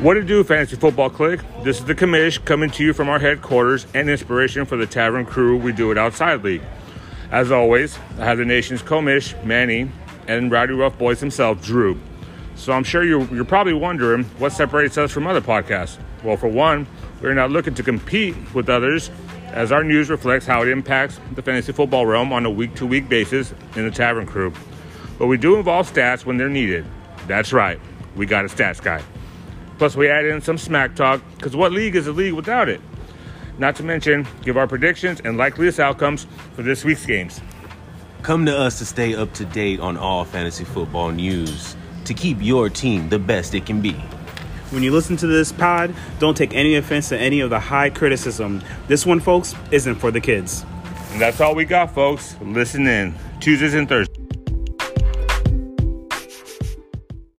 What to do, Fantasy Football Click? This is the commish coming to you from our headquarters and inspiration for the tavern crew. We do it outside league. As always, I have the nation's commish, Manny, and Rowdyruff Boys himself, Drew. So I'm sure you're, you're probably wondering what separates us from other podcasts. Well, for one, we're not looking to compete with others, as our news reflects how it impacts the fantasy football realm on a week to week basis in the tavern crew. But we do involve stats when they're needed. That's right, we got a stats guy. Plus, we add in some smack talk, because what league is a league without it? Not to mention, give our predictions and likeliest outcomes for this week's games. Come to us to stay up to date on all fantasy football news to keep your team the best it can be. When you listen to this pod, don't take any offense to any of the high criticism. This one, folks, isn't for the kids. And that's all we got, folks. Listen in Tuesdays and Thursdays.